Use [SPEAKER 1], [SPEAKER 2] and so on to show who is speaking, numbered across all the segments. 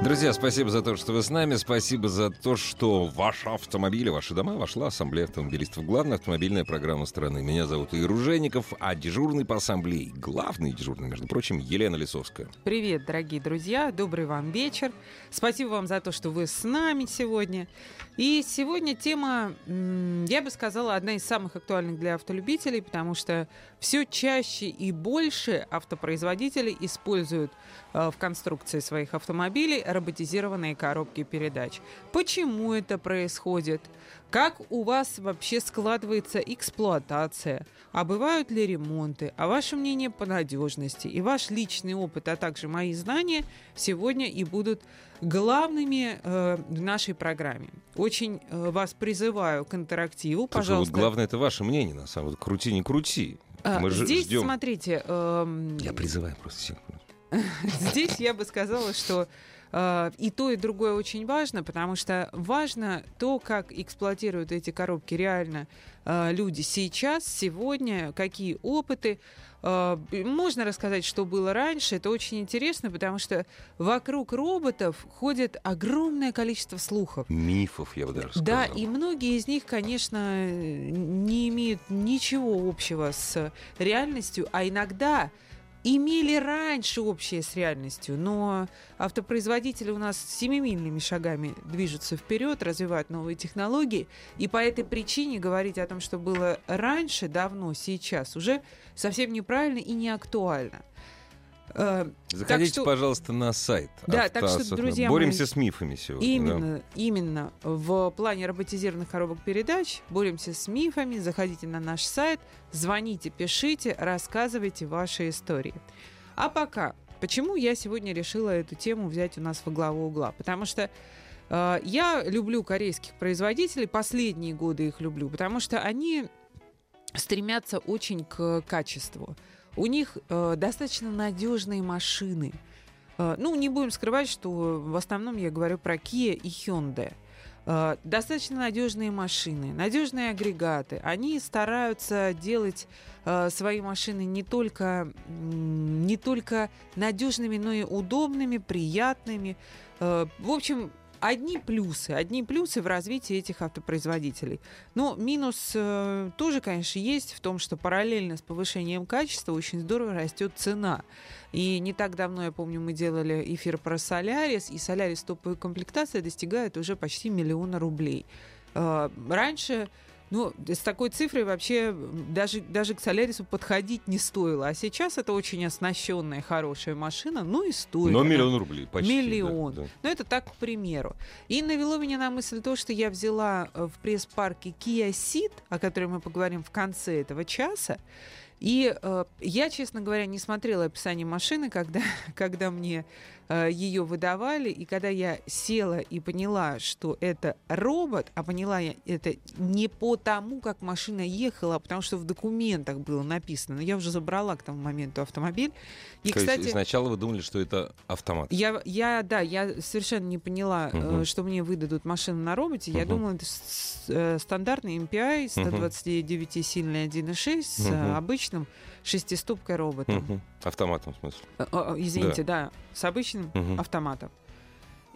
[SPEAKER 1] Друзья, спасибо за то, что вы с нами. Спасибо за то, что ваши автомобили, ваши дома вошла Ассамблея автомобилистов. Главная автомобильная программа страны. Меня зовут Игорь Ружеников, а дежурный по ассамблее, главный дежурный, между прочим, Елена Лисовская.
[SPEAKER 2] Привет, дорогие друзья. Добрый вам вечер. Спасибо вам за то, что вы с нами сегодня. И сегодня тема, я бы сказала, одна из самых актуальных для автолюбителей, потому что все чаще и больше автопроизводителей используют э, в конструкции своих автомобилей роботизированные коробки передач. Почему это происходит? Как у вас вообще складывается эксплуатация? А бывают ли ремонты? А ваше мнение по надежности? И ваш личный опыт, а также мои знания сегодня и будут главными э, в нашей программе. Очень э, вас призываю к интерактиву.
[SPEAKER 1] Слушай,
[SPEAKER 2] Пожалуйста.
[SPEAKER 1] Вот главное, это ваше мнение, на самом деле. Крути, не крути.
[SPEAKER 2] А,
[SPEAKER 1] Мы
[SPEAKER 2] Здесь,
[SPEAKER 1] ждем.
[SPEAKER 2] смотрите, эм,
[SPEAKER 1] Я призываю просто всех.
[SPEAKER 2] Здесь я бы сказала, что э, и то, и другое очень важно, потому что важно то, как эксплуатируют эти коробки реально люди сейчас, сегодня, какие опыты. Э, можно рассказать, что было раньше. Это очень интересно, потому что вокруг роботов ходит огромное количество слухов.
[SPEAKER 1] Мифов, я бы даже сказал.
[SPEAKER 2] Да, и многие из них, конечно, не имеют ничего общего с реальностью, а иногда имели раньше общее с реальностью, но автопроизводители у нас семимильными шагами движутся вперед, развивают новые технологии, и по этой причине говорить о том, что было раньше, давно, сейчас, уже совсем неправильно и не актуально. Э,
[SPEAKER 1] Заходите,
[SPEAKER 2] что-
[SPEAKER 1] пожалуйста, на сайт.
[SPEAKER 2] Да, так что, друзья
[SPEAKER 1] Боремся
[SPEAKER 2] мои,
[SPEAKER 1] с мифами сегодня. да.
[SPEAKER 2] Именно, именно в плане роботизированных коробок передач боремся с мифами. Заходите на наш сайт, звоните, пишите, рассказывайте ваши истории. А пока, почему я сегодня решила эту тему взять у нас во главу угла? Потому что э, я люблю корейских производителей, последние годы их люблю, потому что они стремятся очень к качеству. У них э, достаточно надежные машины. Э, ну, не будем скрывать, что в основном я говорю про Kia и Hyundai. Э, достаточно надежные машины, надежные агрегаты. Они стараются делать э, свои машины не только, не только надежными, но и удобными, приятными. Э, в общем, одни плюсы, одни плюсы в развитии этих автопроизводителей. Но минус э, тоже, конечно, есть в том, что параллельно с повышением качества очень здорово растет цена. И не так давно, я помню, мы делали эфир про Солярис, и Солярис топовая комплектация достигает уже почти миллиона рублей. Э, Раньше ну, с такой цифрой вообще даже, даже к Солярису подходить не стоило. А сейчас это очень оснащенная, хорошая машина, ну и стоит.
[SPEAKER 1] Но
[SPEAKER 2] она.
[SPEAKER 1] миллион рублей почти. да,
[SPEAKER 2] Миллион.
[SPEAKER 1] да.
[SPEAKER 2] Но это так, к примеру. И навело меня на мысль то, что я взяла э, в пресс-парке Kia Ceed, о которой мы поговорим в конце этого часа. И э, я, честно говоря, не смотрела описание машины, когда, когда мне э, ее выдавали, и когда я села и поняла, что это робот, а поняла я это не по тому, как машина ехала, а потому что в документах было написано. Но я уже забрала к тому моменту автомобиль. И,
[SPEAKER 1] То есть
[SPEAKER 2] кстати,
[SPEAKER 1] сначала вы думали, что это автомат.
[SPEAKER 2] я, я, да, я совершенно не поняла, э,
[SPEAKER 1] Мгм.
[SPEAKER 2] что мне выдадут машину на роботе. Я
[SPEAKER 1] Мгм.
[SPEAKER 2] думала, это с- э, стандартный MPI, 129-сильный 1.6 с э,
[SPEAKER 1] Мгм.
[SPEAKER 2] Обычным шестиступкой роботом.
[SPEAKER 1] Мгм. Автоматом, в смысле.
[SPEAKER 2] Э, Извините, да. с обычным
[SPEAKER 1] Мгм.
[SPEAKER 2] автоматом.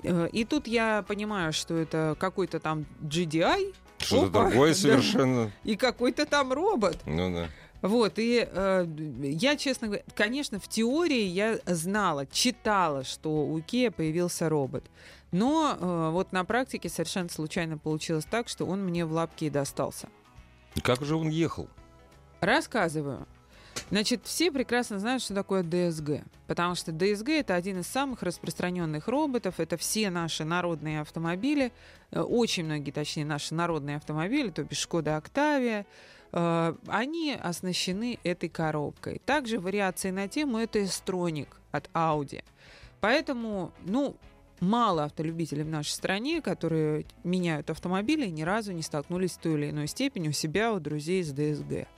[SPEAKER 2] Э, И тут я понимаю, что это какой-то там GDI
[SPEAKER 1] Что-то
[SPEAKER 2] Опа,
[SPEAKER 1] другое
[SPEAKER 2] да.
[SPEAKER 1] совершенно.
[SPEAKER 2] и какой-то там робот.
[SPEAKER 1] Ну да.
[SPEAKER 2] Вот, и э, я, честно говоря, конечно, в теории я знала, читала, что у Kia появился робот. Но э, вот на практике совершенно случайно получилось так, что он мне в лапки и достался.
[SPEAKER 1] Как же он ехал?
[SPEAKER 2] Рассказываю. Значит, все прекрасно знают, что такое DSG, потому что DSG это один из самых распространенных роботов, это все наши народные автомобили, э, очень многие, точнее, наши народные автомобили, то бишь Шкода Октавия, э, они оснащены этой коробкой. Также вариации на тему это S-Tronic от Audi. Поэтому, ну, мало автолюбителей в нашей стране, которые меняют автомобили и ни разу не столкнулись в той или иной степени у себя, у друзей с ДСГ.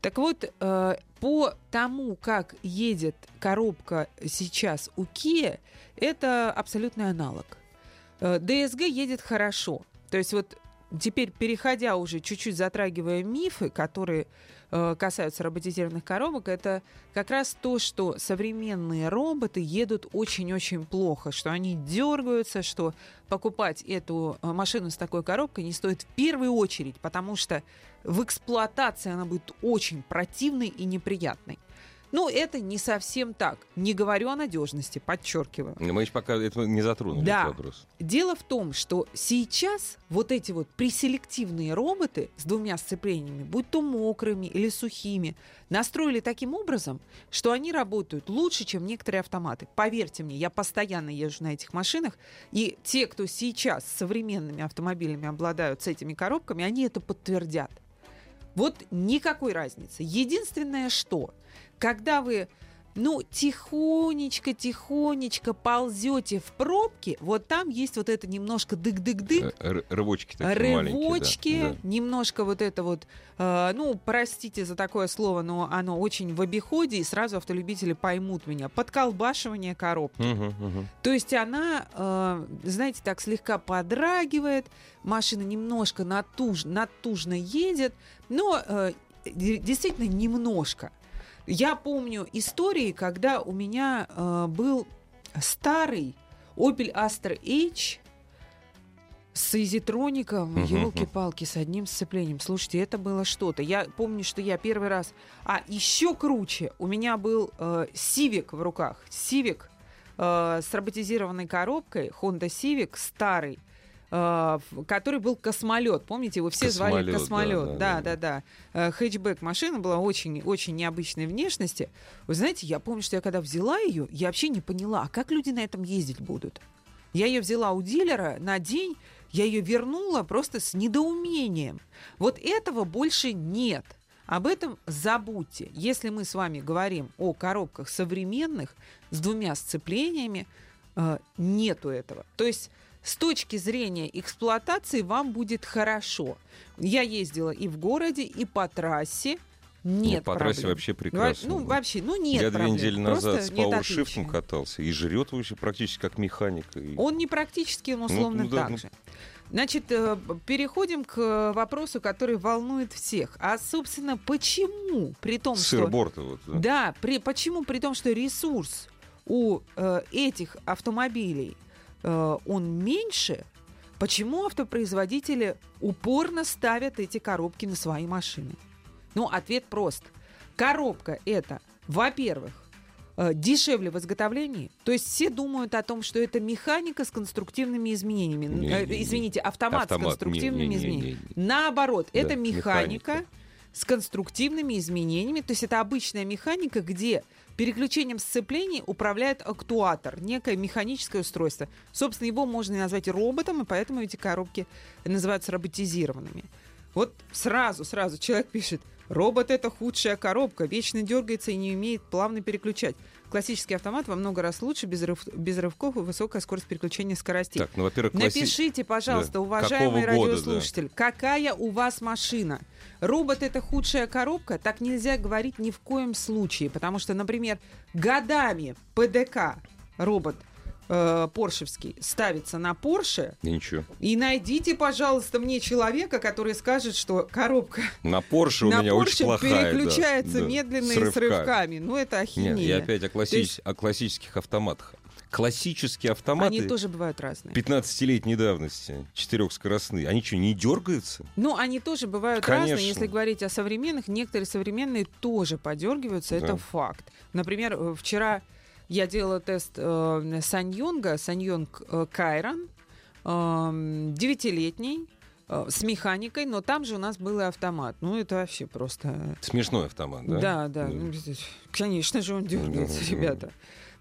[SPEAKER 2] Так вот, э, по тому, как едет коробка сейчас у Kia, это абсолютный аналог. Э, ДСГ едет хорошо. То есть вот теперь, переходя уже чуть-чуть затрагивая мифы, которые касаются роботизированных коробок, это как раз то, что современные роботы едут очень-очень плохо, что они дергаются, что покупать эту э, машину с такой коробкой не стоит в первую очередь, потому что в эксплуатации она будет очень противной и неприятной. Ну, это не совсем так. Не говорю о надежности, подчеркиваю.
[SPEAKER 1] Мы еще пока этого не затронули,
[SPEAKER 2] Да.
[SPEAKER 1] этот вопрос.
[SPEAKER 2] Дело в том, что сейчас вот эти вот преселективные роботы с двумя сцеплениями, будь то мокрыми или сухими, настроили таким образом, что они работают лучше, чем некоторые автоматы. Поверьте мне, я постоянно езжу на этих машинах, и те, кто сейчас современными автомобилями обладают с этими коробками, они это подтвердят. Вот никакой разницы. Единственное, что когда вы ну, тихонечко, тихонечко ползете в пробке, вот там есть вот это немножко дык-дык-дык,
[SPEAKER 1] Э, р- Рывочки такие маленькие. да,
[SPEAKER 2] рывочки,
[SPEAKER 1] да.
[SPEAKER 2] немножко вот это вот, э, ну, простите за такое слово, но оно очень в обиходе, и сразу автолюбители поймут меня. Подколбашивание коробки.
[SPEAKER 1] Мгм, мгм.
[SPEAKER 2] То есть она, э, знаете, так слегка подрагивает, машина немножко натуж, натужно едет, но э, де- действительно немножко. Я помню истории, когда у меня э, был старый Opel Astra H с изитроником, елки-палки, с одним сцеплением. Слушайте, это было что-то. Я помню, что я первый раз... А, еще круче, у меня был э, Civic в руках. Civic э, с роботизированной коробкой, Honda Civic старый, э, в- который был космолет. Помните, его все звали
[SPEAKER 1] Космолет, да,
[SPEAKER 2] космолет.
[SPEAKER 1] да,
[SPEAKER 2] Да,
[SPEAKER 1] да,
[SPEAKER 2] да, да. Э, Хэтчбэк машина была очень, очень необычной внешности. Вы знаете, я помню, что я когда взяла ее, я вообще не поняла, а как люди на этом ездить будут. Я ее взяла у дилера на день, я ее вернула просто с недоумением. Вот этого больше нет. Об этом забудьте. Если мы с вами говорим о коробках современных с двумя сцеплениями, э, нету этого. То есть с точки зрения эксплуатации вам будет хорошо. Я ездила и в городе, и по трассе. Нет
[SPEAKER 1] Ну, по трассе
[SPEAKER 2] проблем.
[SPEAKER 1] вообще
[SPEAKER 2] Говорю,
[SPEAKER 1] прекрасно.
[SPEAKER 2] Ну, вообще, ну нет
[SPEAKER 1] Я две
[SPEAKER 2] проблем.
[SPEAKER 1] недели
[SPEAKER 2] Просто
[SPEAKER 1] назад с
[SPEAKER 2] нет
[SPEAKER 1] пауэршифтом катался и жрет вообще практически как механик. И-
[SPEAKER 2] Он не практически, он условно
[SPEAKER 1] ну да,
[SPEAKER 2] так
[SPEAKER 1] ну.
[SPEAKER 2] же. Значит, э, переходим к э, вопросу, который волнует всех. А, собственно, почему, при том, что...
[SPEAKER 1] Сыр-борта вот. да.
[SPEAKER 2] Да, при, почему при том, что ресурс у э, этих автомобилей он меньше, почему автопроизводители упорно ставят эти коробки на свои машины? Ну, ответ прост. Коробка это, во-первых, э, дешевле в изготовлении. То есть все думают о том, что это механика с конструктивными изменениями. Э,
[SPEAKER 1] Не-не-не.
[SPEAKER 2] Извините, автомат,
[SPEAKER 1] Автомат,
[SPEAKER 2] с конструктивными
[SPEAKER 1] не-не-не-не-не.
[SPEAKER 2] изменениями. Наоборот,
[SPEAKER 1] Да,
[SPEAKER 2] это механика,
[SPEAKER 1] механика.
[SPEAKER 2] с конструктивными изменениями. То есть это обычная механика, где переключением сцеплений управляет актуатор, некое механическое устройство. Собственно, его можно и назвать роботом, и поэтому эти коробки называются роботизированными. Вот сразу, сразу человек пишет, робот это худшая коробка, вечно дергается и не умеет плавно переключать. Классический автомат во много раз лучше, без, рыв- без рывков и высокая скорость переключения скоростей.
[SPEAKER 1] Так, ну, во-первых, класси-
[SPEAKER 2] Напишите, пожалуйста,
[SPEAKER 1] Да.
[SPEAKER 2] уважаемый
[SPEAKER 1] Какого года,
[SPEAKER 2] радиослушатель, какая у вас машина? Робот это худшая коробка? Так нельзя говорить ни в коем случае, потому что, например, годами ПДК робот э, поршевский ставится на Порше,
[SPEAKER 1] И ничего.
[SPEAKER 2] и найдите, пожалуйста, мне человека, который скажет, что коробка
[SPEAKER 1] На Порше у меня очень
[SPEAKER 2] Порше
[SPEAKER 1] плохая. да,
[SPEAKER 2] переключается
[SPEAKER 1] да,
[SPEAKER 2] медленно
[SPEAKER 1] с
[SPEAKER 2] и с
[SPEAKER 1] рывками.
[SPEAKER 2] Ну, это
[SPEAKER 1] Нет,
[SPEAKER 2] ахинея.
[SPEAKER 1] и опять о, классич-
[SPEAKER 2] есть-
[SPEAKER 1] о классических автоматах. Классические автоматы
[SPEAKER 2] Они тоже бывают разные.
[SPEAKER 1] 15-летней давности, четырехскоростные, они что, не дергаются?
[SPEAKER 2] Ну, они тоже бывают
[SPEAKER 1] Конечно.
[SPEAKER 2] разные. Если говорить о современных, некоторые современные тоже подергиваются,
[SPEAKER 1] Да.
[SPEAKER 2] это факт. Например, э, вчера я делала тест э, Саньонга, Саньонг э, Кайрон, э, девятилетний, э, с механикой, но там же у нас был и автомат. Ну, это вообще просто...
[SPEAKER 1] Смешной автомат, да?
[SPEAKER 2] Да, да. Ну, Конечно же, он дергается, ребята.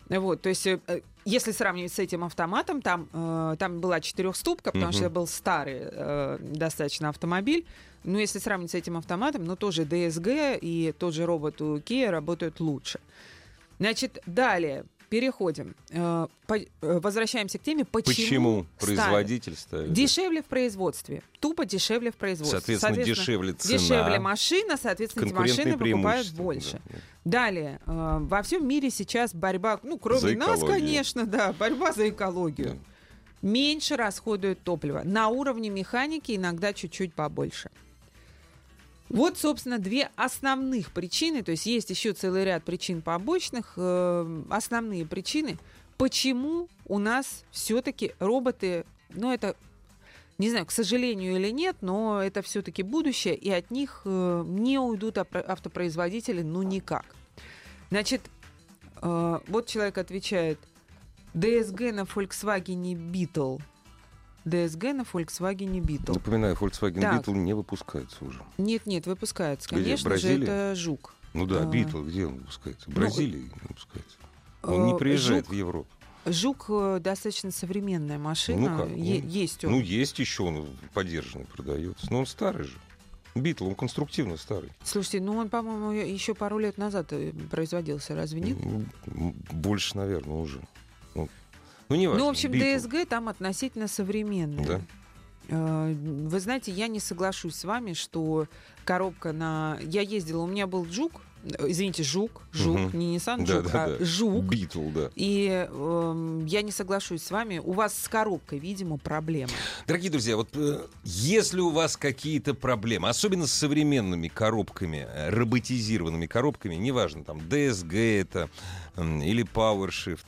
[SPEAKER 2] Вот, то есть, э, э, если сравнивать с этим автоматом, там, э, там была четырехступка, потому что
[SPEAKER 1] Мгм.
[SPEAKER 2] это был старый э, достаточно автомобиль. Но если сравнивать с этим автоматом, ну, тоже DSG и тот же робот у Kia работают лучше. Значит, далее. переходим. Э, э, возвращаемся к теме, почему,
[SPEAKER 1] Почему производитель ставит?
[SPEAKER 2] Дешевле в производстве. Тупо дешевле в производстве.
[SPEAKER 1] Соответственно, дешевле цена.
[SPEAKER 2] Дешевле машина, соответственно, эти машины покупают больше.
[SPEAKER 1] да.
[SPEAKER 2] Далее, э, во всем мире сейчас борьба, ну, кроме нас, конечно, да, борьба за экологию.
[SPEAKER 1] Да.
[SPEAKER 2] Меньше расходуют топливо. На уровне механики иногда чуть-чуть побольше. Вот, собственно, две основных причины, то есть есть еще целый ряд причин побочных, э, основные причины, почему у нас все-таки роботы, ну это, не знаю, к сожалению или нет, но это все-таки будущее, и от них э, не уйдут автопроизводители, ну никак. Значит, э, вот человек отвечает, DSG на Volkswagen Beetle. DSG на Volkswagen Beetle.
[SPEAKER 1] Напоминаю, Volkswagen
[SPEAKER 2] Так.
[SPEAKER 1] Beetle не выпускается уже.
[SPEAKER 2] Нет, нет, выпускается.
[SPEAKER 1] Где,
[SPEAKER 2] Конечно же,
[SPEAKER 1] Бразилия?
[SPEAKER 2] это жук.
[SPEAKER 1] Ну да. Beetle, где он выпускается? В
[SPEAKER 2] Ну,
[SPEAKER 1] Бразилии не выпускается. Он не
[SPEAKER 2] Э,
[SPEAKER 1] приезжает
[SPEAKER 2] жук-
[SPEAKER 1] в Европу.
[SPEAKER 2] Жук э, достаточно современная машина.
[SPEAKER 1] Ну как,
[SPEAKER 2] Е-
[SPEAKER 1] ну,
[SPEAKER 2] есть он.
[SPEAKER 1] Ну, есть еще он поддержанный продается. Но он старый же. Битл, он конструктивно старый.
[SPEAKER 2] Слушайте, ну он, по-моему, еще пару лет назад э, производился, разве нет?
[SPEAKER 1] Больше, наверное, уже. Ну, не важно.
[SPEAKER 2] Ну, в общем,
[SPEAKER 1] Beetle.
[SPEAKER 2] ДСГ там относительно современная.
[SPEAKER 1] Да.
[SPEAKER 2] Э, Вы знаете, я не соглашусь с вами, что коробка на... Я ездила, у меня был жук, э, извините, жук, жук,
[SPEAKER 1] Мгм.
[SPEAKER 2] не Nissan
[SPEAKER 1] Да,
[SPEAKER 2] жук,
[SPEAKER 1] да,
[SPEAKER 2] а
[SPEAKER 1] да.
[SPEAKER 2] жук.
[SPEAKER 1] Битл, да.
[SPEAKER 2] И эм, я не соглашусь с вами. У вас с коробкой, видимо, проблемы.
[SPEAKER 1] Дорогие друзья, вот э, если у вас какие-то проблемы, особенно с современными коробками, э, роботизированными коробками, неважно, там DSG это м, или PowerShift,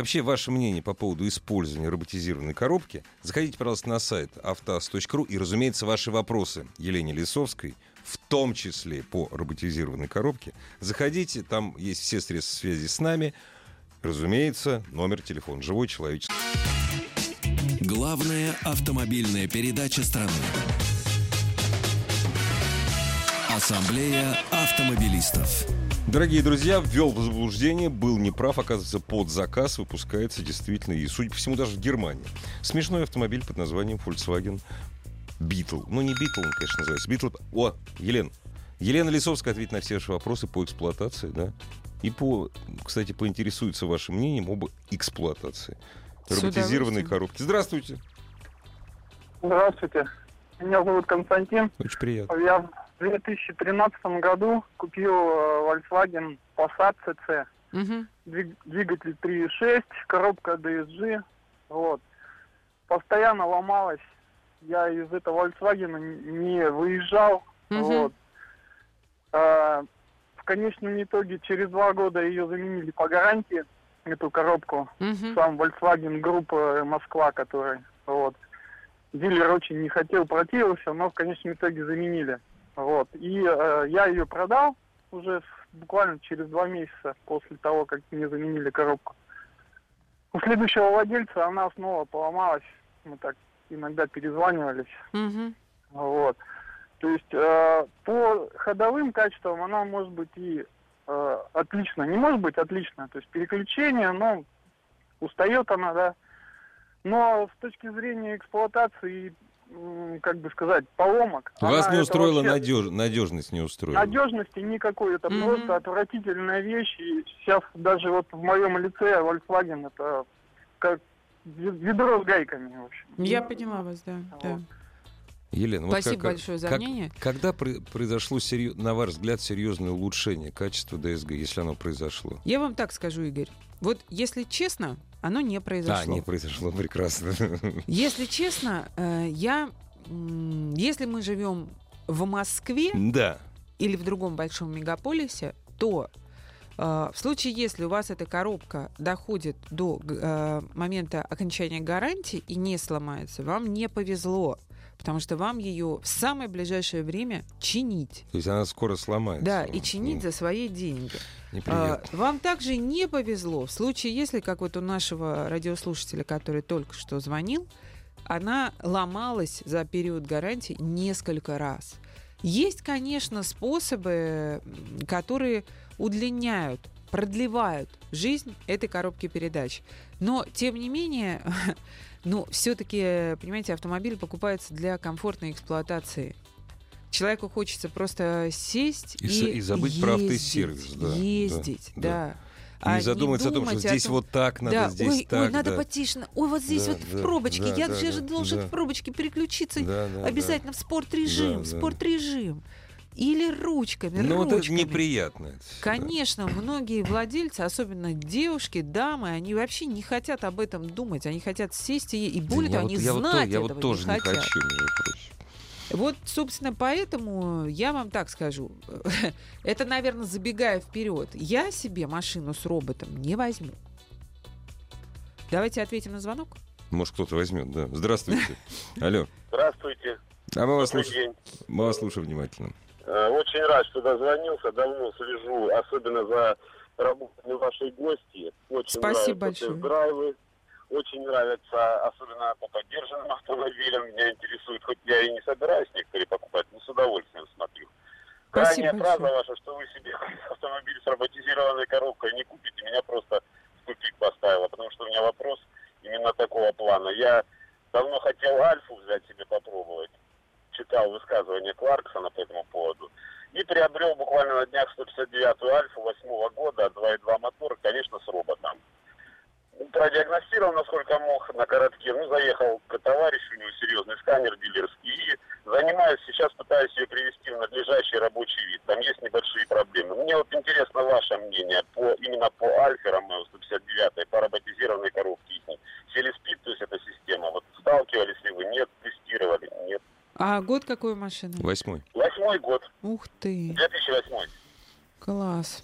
[SPEAKER 1] вообще ваше мнение по поводу использования роботизированной коробки, заходите, пожалуйста, на сайт автоаз.ру и, разумеется, ваши вопросы Елене Лисовской, в том числе по роботизированной коробке. Заходите, там есть все средства связи с нами. Разумеется, номер телефона живой человеческий.
[SPEAKER 3] Главная автомобильная передача страны. Ассамблея автомобилистов.
[SPEAKER 1] Дорогие друзья, ввел в заблуждение, был неправ, оказывается, под заказ выпускается действительно, и, судя по всему, даже в Германии. Смешной автомобиль под названием Volkswagen Beetle. Ну, не Beetle он, конечно, называется. Beetle... О, Елена. Елена Лисовская ответит на все ваши вопросы по эксплуатации, да? И по, кстати, поинтересуется вашим мнением об эксплуатации роботизированной коробки. Здравствуйте.
[SPEAKER 4] Здравствуйте. Меня зовут Константин.
[SPEAKER 1] Очень приятно.
[SPEAKER 4] Я в 2013 году купил э, Volkswagen Passat CC. Двиг- Двигатель 3.6, коробка DSG. Вот. Постоянно ломалась. Я из этого Volkswagen не выезжал.
[SPEAKER 2] Мгм.
[SPEAKER 4] Вот. А, в конечном итоге через два года ее заменили по гарантии, эту коробку.
[SPEAKER 2] Мгм.
[SPEAKER 4] Сам Volkswagen группа Москва, который вот. Дилер очень не хотел, противился, но в конечном итоге заменили. Вот. И э, я ее продал уже буквально через два месяца после того, как мне заменили коробку. У следующего владельца она снова поломалась. Мы так иногда перезванивались.
[SPEAKER 2] Мгм.
[SPEAKER 4] Вот. То есть э, по ходовым качествам она может быть и э, отлично, не может быть отлично. То есть переключение, но устает она, да. Но с точки зрения эксплуатации, как бы сказать, поломок.
[SPEAKER 1] Вас
[SPEAKER 4] она
[SPEAKER 1] не устроила
[SPEAKER 4] вообще-
[SPEAKER 1] надеж- надежность не устроила.
[SPEAKER 4] Надежности никакой, это
[SPEAKER 2] Мгм.
[SPEAKER 4] просто отвратительная вещь. И сейчас даже вот в моем лице Volkswagen это как ве- ведро с гайками, в общем.
[SPEAKER 2] Я поняла вас, да. да.
[SPEAKER 4] Вот.
[SPEAKER 1] Елена, вот
[SPEAKER 2] Спасибо
[SPEAKER 1] как-
[SPEAKER 2] большое за
[SPEAKER 1] как-
[SPEAKER 2] мнение.
[SPEAKER 1] Когда при- произошло, серьё- на ваш взгляд, серьезное улучшение качества ДСГ, если оно произошло?
[SPEAKER 2] Я вам так скажу, Игорь. Вот если честно, оно не произошло.
[SPEAKER 1] А, не произошло, прекрасно.
[SPEAKER 2] Если честно, э, я, если мы живем в Москве
[SPEAKER 1] Да.
[SPEAKER 2] или в другом большом мегаполисе, то э, в случае, если у вас эта коробка доходит до э, момента окончания гарантии и не сломается, вам не повезло, потому что вам ее в самое ближайшее время чинить.
[SPEAKER 1] То есть она скоро сломается.
[SPEAKER 2] Да, и чинить за свои деньги.
[SPEAKER 1] Ну, Неприятно.
[SPEAKER 2] А, Вам также не повезло в случае, если, как вот у нашего радиослушателя, который только что звонил, она ломалась за период гарантии несколько раз. Есть, конечно, способы, которые удлиняют, продлевают жизнь этой коробки передач. Но, тем не менее, ну, все-таки, понимаете, автомобиль покупается для комфортной эксплуатации. Человеку хочется просто сесть
[SPEAKER 1] И
[SPEAKER 2] и,
[SPEAKER 1] и забыть про
[SPEAKER 2] ездить,
[SPEAKER 1] автосервис, да, да,
[SPEAKER 2] ездить,
[SPEAKER 1] да.
[SPEAKER 2] да. а
[SPEAKER 1] не задумываться о том, что
[SPEAKER 2] думать
[SPEAKER 1] здесь
[SPEAKER 2] том-
[SPEAKER 1] вот так надо,
[SPEAKER 2] да,
[SPEAKER 1] здесь
[SPEAKER 2] ой,
[SPEAKER 1] так.
[SPEAKER 2] ой, надо
[SPEAKER 1] да.
[SPEAKER 2] потише, ой, вот здесь
[SPEAKER 1] Да,
[SPEAKER 2] вот в
[SPEAKER 1] да,
[SPEAKER 2] пробочке,
[SPEAKER 1] да,
[SPEAKER 2] я
[SPEAKER 1] да,
[SPEAKER 2] же
[SPEAKER 1] да,
[SPEAKER 2] должен
[SPEAKER 1] да.
[SPEAKER 2] в пробочке переключиться
[SPEAKER 1] Да, да, да.
[SPEAKER 2] обязательно в спорт-режим,
[SPEAKER 1] Да,
[SPEAKER 2] в
[SPEAKER 1] да.
[SPEAKER 2] Или ручками,
[SPEAKER 1] Ну, это
[SPEAKER 2] ручками.
[SPEAKER 1] неприятно. это да.
[SPEAKER 2] Конечно, многие владельцы, особенно девушки, дамы, они вообще не хотят об этом думать. Они хотят сесть и, и
[SPEAKER 1] Да
[SPEAKER 2] более
[SPEAKER 1] я
[SPEAKER 2] того,
[SPEAKER 1] вот-
[SPEAKER 2] они
[SPEAKER 1] я вот
[SPEAKER 2] знать
[SPEAKER 1] Я
[SPEAKER 2] этого
[SPEAKER 1] вот тоже
[SPEAKER 2] не
[SPEAKER 1] не
[SPEAKER 2] хотят.
[SPEAKER 1] хочу, между прочим.
[SPEAKER 2] Вот, собственно, поэтому я вам так скажу. Это, наверное, забегая вперед. Я себе машину с роботом не возьму. Давайте ответим на звонок.
[SPEAKER 1] Может, кто-то возьмет, да. Здравствуйте. Алло.
[SPEAKER 5] Здравствуйте.
[SPEAKER 1] А мы вас
[SPEAKER 5] день.
[SPEAKER 1] Мы вас слушаем внимательно.
[SPEAKER 5] Э, Очень рад, что дозвонился. Давно слежу, особенно за работами вашей гости. Очень
[SPEAKER 2] Спасибо
[SPEAKER 5] нравятся
[SPEAKER 2] большое.
[SPEAKER 5] тест-драйвы. Очень нравятся, особенно по поддержанным автомобилям. Меня интересует, хоть я и не собираюсь некоторые покупать, но с удовольствием смотрю. Фраза
[SPEAKER 2] большое.
[SPEAKER 5] ваша, что вы себе автомобиль с роботизированной коробкой не купите, меня просто в тупик поставила, потому что у меня вопрос именно такого плана. Я давно хотел Альфу взять себе попробовать. Читал высказывание Кларксона по этому поводу. И приобрел буквально на днях 159-ю Альфу 8 года, 2.2 мотор, конечно, с роботом. Продиагностировал, насколько мог, на коротке. Ну, заехал к товарищу, у него серьезный сканер дилерский. И занимаюсь, сейчас пытаюсь ее привести в надлежащий рабочий вид. Там есть небольшие проблемы. Мне вот интересно ваше мнение по, именно по Альфе Ромео 159, по роботизированной коробке. Селеспид, то есть эта система. Вот сталкивались ли вы? Нет. Тестировали? Нет.
[SPEAKER 2] А год какой у машины?
[SPEAKER 1] Восьмой.
[SPEAKER 5] Восьмой год,
[SPEAKER 2] Ух ты,
[SPEAKER 5] 2008.
[SPEAKER 2] класс.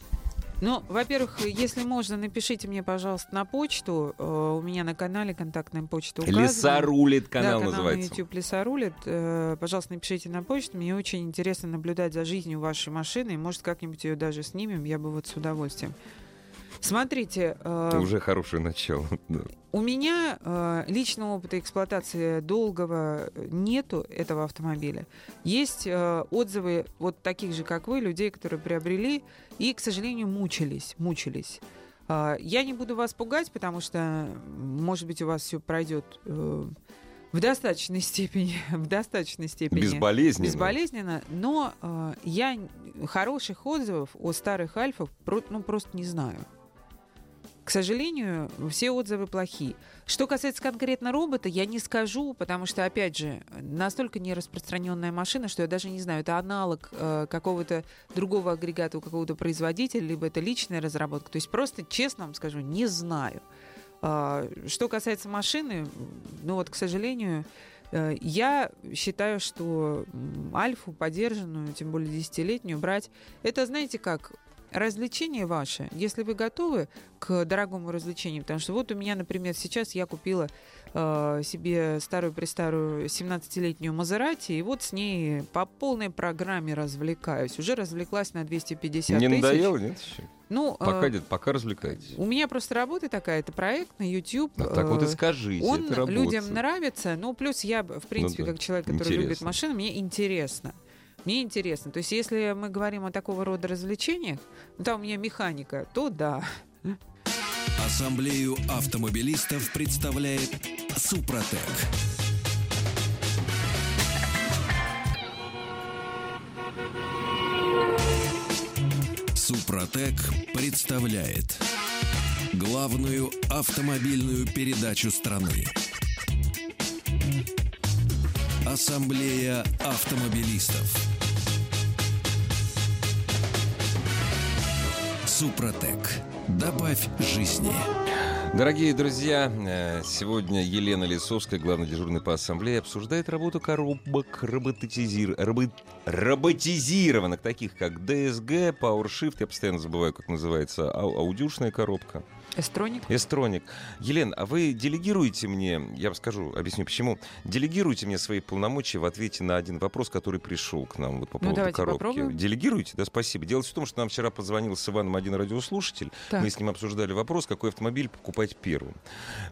[SPEAKER 2] Ну, во-первых, если можно, напишите мне, пожалуйста, на почту. Э, У меня на канале контактная почта указана.
[SPEAKER 1] Лесорулит канал
[SPEAKER 2] да, канал
[SPEAKER 1] называется.
[SPEAKER 2] на YouTube Лесорулит. Э, Пожалуйста, напишите на почту. Мне очень интересно наблюдать за жизнью вашей машины. Может, как-нибудь ее даже снимем. Я бы вот с удовольствием. Смотрите, э,
[SPEAKER 1] Это уже хорошее начало.
[SPEAKER 2] у меня э, личного опыта эксплуатации долгого э, нету этого автомобиля. Есть э, отзывы вот таких же, как вы, людей, которые приобрели и, к сожалению, мучились, мучились. А, Я не буду вас пугать, потому что, может быть, у вас все пройдет э, в достаточной степени, в достаточной степени
[SPEAKER 1] Безболезненно.
[SPEAKER 2] безболезненно, но э, я хороших отзывов о старых альфах про- ну, просто не знаю. К сожалению, все отзывы плохие. Что касается конкретно робота, я не скажу, потому что, опять же, настолько нераспространенная машина, что я даже не знаю, это аналог э, какого-то другого агрегата у какого-то производителя, либо это личная разработка. То есть просто, честно вам скажу, не знаю. А, Что касается машины, ну вот, к сожалению, э, я считаю, что Альфу подержанную, тем более десятилетнюю, брать, это, знаете как, развлечение ваше, если вы готовы к дорогому развлечению, потому что вот у меня, например, сейчас я купила э, себе старую-престарую 17-летнюю Мазерати, и вот с ней по полной программе развлекаюсь. Уже развлеклась на 250
[SPEAKER 1] Не
[SPEAKER 2] тысяч.
[SPEAKER 1] надоело, нет еще?
[SPEAKER 2] Ну, э,
[SPEAKER 1] Пока, нет, пока развлекайтесь.
[SPEAKER 2] у меня просто работа такая, это проект на YouTube.
[SPEAKER 1] Ну, так вот и
[SPEAKER 2] э,
[SPEAKER 1] скажите,
[SPEAKER 2] он
[SPEAKER 1] это работа.
[SPEAKER 2] людям нравится, ну, плюс я, в принципе,
[SPEAKER 1] да,
[SPEAKER 2] как человек, который любит
[SPEAKER 1] интересно.
[SPEAKER 2] машины, мне интересно. Мне интересно. То есть, если мы говорим о такого рода развлечениях, ну, там у меня механика, то да.
[SPEAKER 3] Ассамблею автомобилистов представляет Супротек. Супротек представляет главную автомобильную передачу страны. Ассамблея автомобилистов. Супротек. Добавь жизни.
[SPEAKER 1] Дорогие друзья, э, сегодня Елена Лисовская, главный дежурный по ассамблее, обсуждает работу коробок роботизир... робо- роботизированных, таких как DSG, PowerShift, я постоянно забываю, как называется, ау- аудюшная коробка,
[SPEAKER 2] Эстроник.
[SPEAKER 1] Эстроник. Елена, а вы делегируете мне, я вам скажу, объясню почему, делегируете мне свои полномочия в ответе на один вопрос, который пришел к нам вот по
[SPEAKER 2] Ну,
[SPEAKER 1] поводу
[SPEAKER 2] давайте
[SPEAKER 1] коробки.
[SPEAKER 2] попробуем.
[SPEAKER 1] Делегируете? Да, спасибо. Дело в том, что нам вчера позвонил с Иваном один радиослушатель,
[SPEAKER 2] Так.
[SPEAKER 1] мы с ним обсуждали вопрос, какой автомобиль покупать первым.